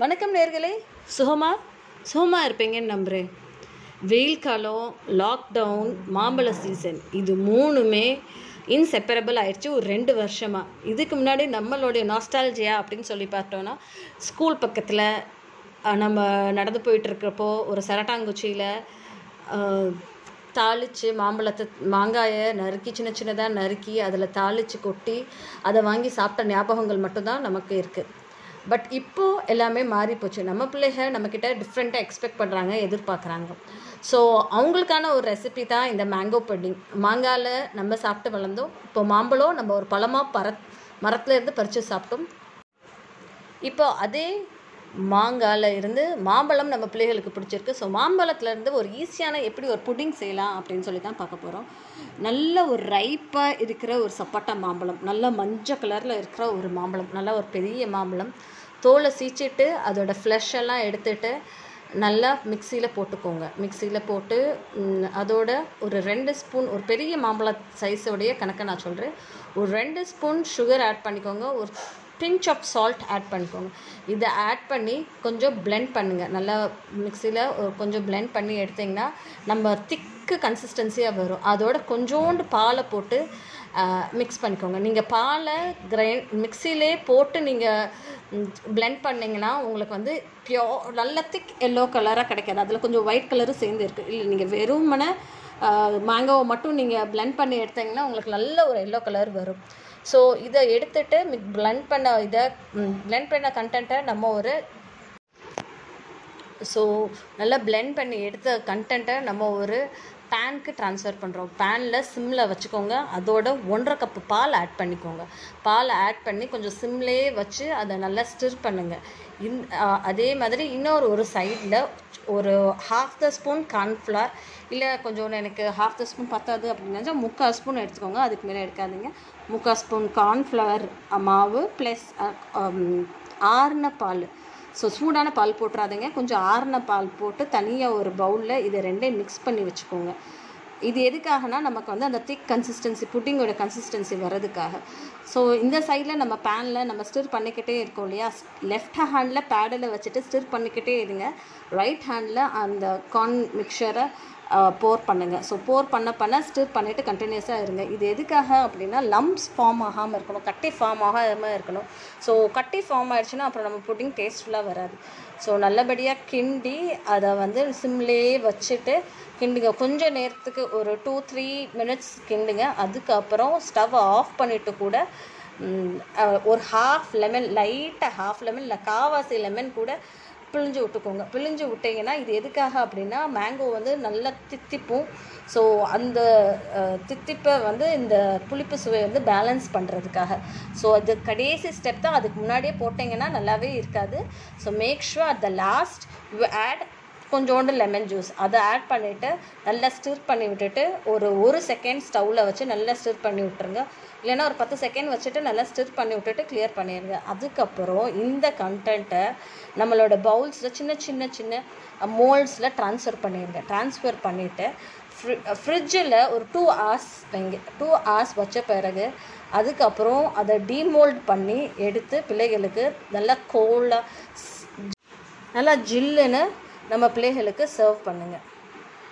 வணக்கம் நேர்களே. சுகமா? சுகமா இருப்பீங்கன்னு நம்புகிறேன் வெயில் காலம் லாக்டவுன் மாம்பழ சீசன் இது மூணுமே இன்செப்பரபிள் ஆயிடுச்சு. ஒரு ரெண்டு வருஷமாக இதுக்கு முன்னாடி நம்மளுடைய நாஸ்டாலஜியா அப்படின்னு சொல்லி பார்த்தோன்னா ஸ்கூல் பக்கத்தில் நம்ம நடந்து போயிட்டு இருக்கிறப்போ ஒரு சரட்டாங்குச்சியில் தாளித்து மாம்பழத்தை மாங்காயை நறுக்கி சின்ன சின்னதாக நறுக்கி அதில் தாளித்து கொட்டி அதை வாங்கி சாப்பிட்ட ஞாபகங்கள் மட்டும்தான் நமக்கு இருக்குது பட் இப்போது எல்லாமே மாறி போச்சு. நம்ம பிள்ளைங்க நம்மக்கிட்ட டிஃப்ரெண்ட்டாக எக்ஸ்பெக்ட் பண்ணுறாங்க எதிர்பார்க்குறாங்க. ஸோ அவங்களுக்கான ஒரு ரெசிபி தான் இந்த மேங்கோ பட்டிங் மாங்காயில் நம்ம சாப்பிட்டு வளர்ந்தோம். இப்போ மாம்பழம் நம்ம ஒரு பழமாக பர மரத்துலேருந்து பறித்து சாப்பிட்டோம். இப்போ அதே மாங்காயில் இருந்து மாம்பழம் நம்ம பிள்ளைகளுக்கு பிடிச்சிருக்கு. ஸோ மாம்பழத்துலேருந்து ஒரு ஈஸியான எப்படி ஒரு புட்டிங் செய்யலாம் அப்படின்னு சொல்லி தான் பார்க்க போகிறோம் நல்ல ஒரு ரைப்பாக இருக்கிற ஒரு சப்பாட்டா மாம்பழம். நல்ல மஞ்சள் கலரில் இருக்கிற ஒரு மாம்பழம். நல்ல ஒரு பெரிய மாம்பழம். தோலை சீச்சிட்டு அதோட ஃப்ளஷ் எல்லாம் எடுத்துட்டு நல்லா மிக்சியில் போட்டுக்கோங்க. மிக்சியில் போட்டு அதோட ஒரு ரெண்டு ஸ்பூன் ஒரு பெரிய மாம்பழ சைஸோடைய கணக்கை நான் சொல்கிறேன் ஒரு ரெண்டு ஸ்பூன் சுகர் ஆட் பண்ணிக்கோங்க. ஒரு பிஞ்ச் ஆஃப் சால்ட் ஆட் பண்ணிக்கோங்க. இதை ஆட் பண்ணி கொஞ்சம் பிளெண்ட் பண்ணுங்கள் நல்லா மிக்சியில் கொஞ்சம் பிளெண்ட் பண்ணி எடுத்திங்கன்னா நம்ம திக்கு கன்சிஸ்டன்சியாக வரும். அதோட கொஞ்சோண்டு பாலை போட்டு மிக்ஸ் பண்ணிக்கோங்க. நீங்கள் பாலை கிரைண்ட் மிக்சிலே போட்டு நீங்கள் பிளெண்ட் பண்ணிங்கன்னா உங்களுக்கு வந்து பியோர் நல்ல திக் எல்லோ கலராக கிடைக்காது. அதில் கொஞ்சம் ஒயிட் கலரும் சேர்ந்து இருக்குது இல்லை நீங்கள் வெறுமனே மேங்கோவை மட்டும் நீங்கள் பிளெண்ட் பண்ணி எடுத்தீங்கன்னா உங்களுக்கு நல்ல ஒரு எல்லோ கலர் வரும். ஸோ இதை எடுத்துட்டு மிக் blend பண்ண இதை பிளெண்ட் பண்ண கண்டென்ட்டை நம்ம ஒரு ஸோ நல்லா பிளெண்ட் பண்ணி எடுத்த கண்டென்ட்டை நம்ம ஒரு பேனுக்கு ட்ரான்ஸ்ஃபர் பண்ணுறோம் பேனில் சிம்மில் வச்சுக்கோங்க. அதோட ஒன்றரை கப்பு பால் ஆட் பண்ணிக்கோங்க. பால் ஆட் பண்ணி கொஞ்சம் சிம்லேயே வச்சு அதை நல்லா ஸ்டிர் பண்ணுங்கள் இன் அதே மாதிரி இன்னொரு ஒரு சைடில் ஒரு ஹாஃப் த ஸ்பூன் கார்ன்ஃப்ளவர் இல்லை கொஞ்சம் எனக்கு ஹாஃப் த ஸ்பூன் பத்தாது அப்படின்னா முக்கால் ஸ்பூன் எடுத்துக்கோங்க அதுக்கு மேலே எடுக்காதீங்க. முக்கால் ஸ்பூன் கார்ன்ஃப்ளவர் மாவு ப்ளஸ் um, ஆறுன பால். ஸோ சூடான பால் போட்டுறாதீங்க. கொஞ்சம் ஆறுன பால் போட்டு தனியாக ஒரு பவுலில் இதை ரெண்டையும் மிக்ஸ் பண்ணி வச்சுக்கோங்க. இது எதுக்காகனா நமக்கு வந்து அந்த திக் கன்சிஸ்டன்சி புட்டிங்கோட கன்சிஸ்டன்சி வர்றதுக்காக. ஸோ இந்த சைடில் நம்ம பேனில் நம்ம ஸ்டிர் பண்ணிக்கிட்டே இருக்கோம் இல்லையா? லெஃப்ட் ஹேண்டில் பேடில் வச்சுட்டு ஸ்டிர் பண்ணிக்கிட்டே இருங்க. ரைட் ஹேண்டில் அந்த கார்ன் மிக்சரை போர் பண்ணுங்கள் ஸோ போர் பண்ண பண்ண ஸ்டிர் பண்ணிவிட்டு கண்டினியூஸாக இருங்க. இது எதுக்காக அப்படின்னா லம்ப்ஸ் ஃபார்ம் ஆகாமல் இருக்கணும். கட்டி ஃபார்ம் ஆகாமல் இருக்கணும். ஸோ கட்டி ஃபார்ம் ஆயிடுச்சுன்னா அப்புறம் நம்ம புட்டிங் டேஸ்ட்ஃபுல்லாக வராது. ஸோ நல்லபடியாக கிண்டி அதை வந்து சிம்லேயே வச்சுட்டு கிண்டுங்க. கொஞ்சம் நேரத்துக்கு ஒரு டூ த்ரீ மினிட்ஸ் கிண்டுங்க. அதுக்கப்புறம் ஸ்டவ் ஆஃப் பண்ணிவிட்டு கூட ஒரு ஹாஃப் லெமன் லைட்டாக ஹாஃப் லெமன் இல்லை காவாசி லெமன் கூட பிழிஞ்சு விட்டுக்கோங்க. பிழிஞ்சு விட்டீங்கன்னா இது எதுக்காக அப்படின்னா மேங்கோ வந்து நல்லா தித்திப்பும். ஸோ அந்த தித்திப்பை வந்து இந்த புளிப்பு சுவை வந்து பேலன்ஸ் பண்ணுறதுக்காக ஸோ அது கடைசி ஸ்டெப் தான். அதுக்கு முன்னாடியே போட்டிங்கன்னா நல்லாவே இருக்காது. So make sure at the last you add கொஞ்சோண்டு லெமன் ஜூஸ் அதை ஆட் பண்ணிவிட்டு நல்லா ஸ்டிர் பண்ணி விட்டுட்டு ஒரு ஒரு செகண்ட் ஸ்டவ்வில் வச்சு நல்லா ஸ்டிர் பண்ணி விட்டுருங்க. இல்லைன்னா ஒரு பத்து செகண்ட் வச்சுட்டு நல்லா ஸ்டிர் பண்ணி விட்டுட்டு கிளியர் பண்ணிடுங்க அதுக்கப்புறம் இந்த கண்டென்ட்டை நம்மளோட பவுல்ஸில் சின்ன சின்ன சின்ன மோல்ட்ஸில் ட்ரான்ஸ்ஃபர் பண்ணிடுங்க ட்ரான்ஸ்ஃபர் பண்ணிவிட்டு ஃப்ரி ஃப்ரிட்ஜில் ஒரு டூ ஹார்ஸ் வைங்க. டூ ஹார்ஸ் வச்ச பிறகு அதுக்கப்புறம் அதை டீமோல்ட் பண்ணி எடுத்து பிள்ளைகளுக்கு நல்லா கோல்டாக நல்லா ஜில்லுன்னு நம்ம பிள்ளைகளுக்கு சர்வ் பண்ணுங்கள்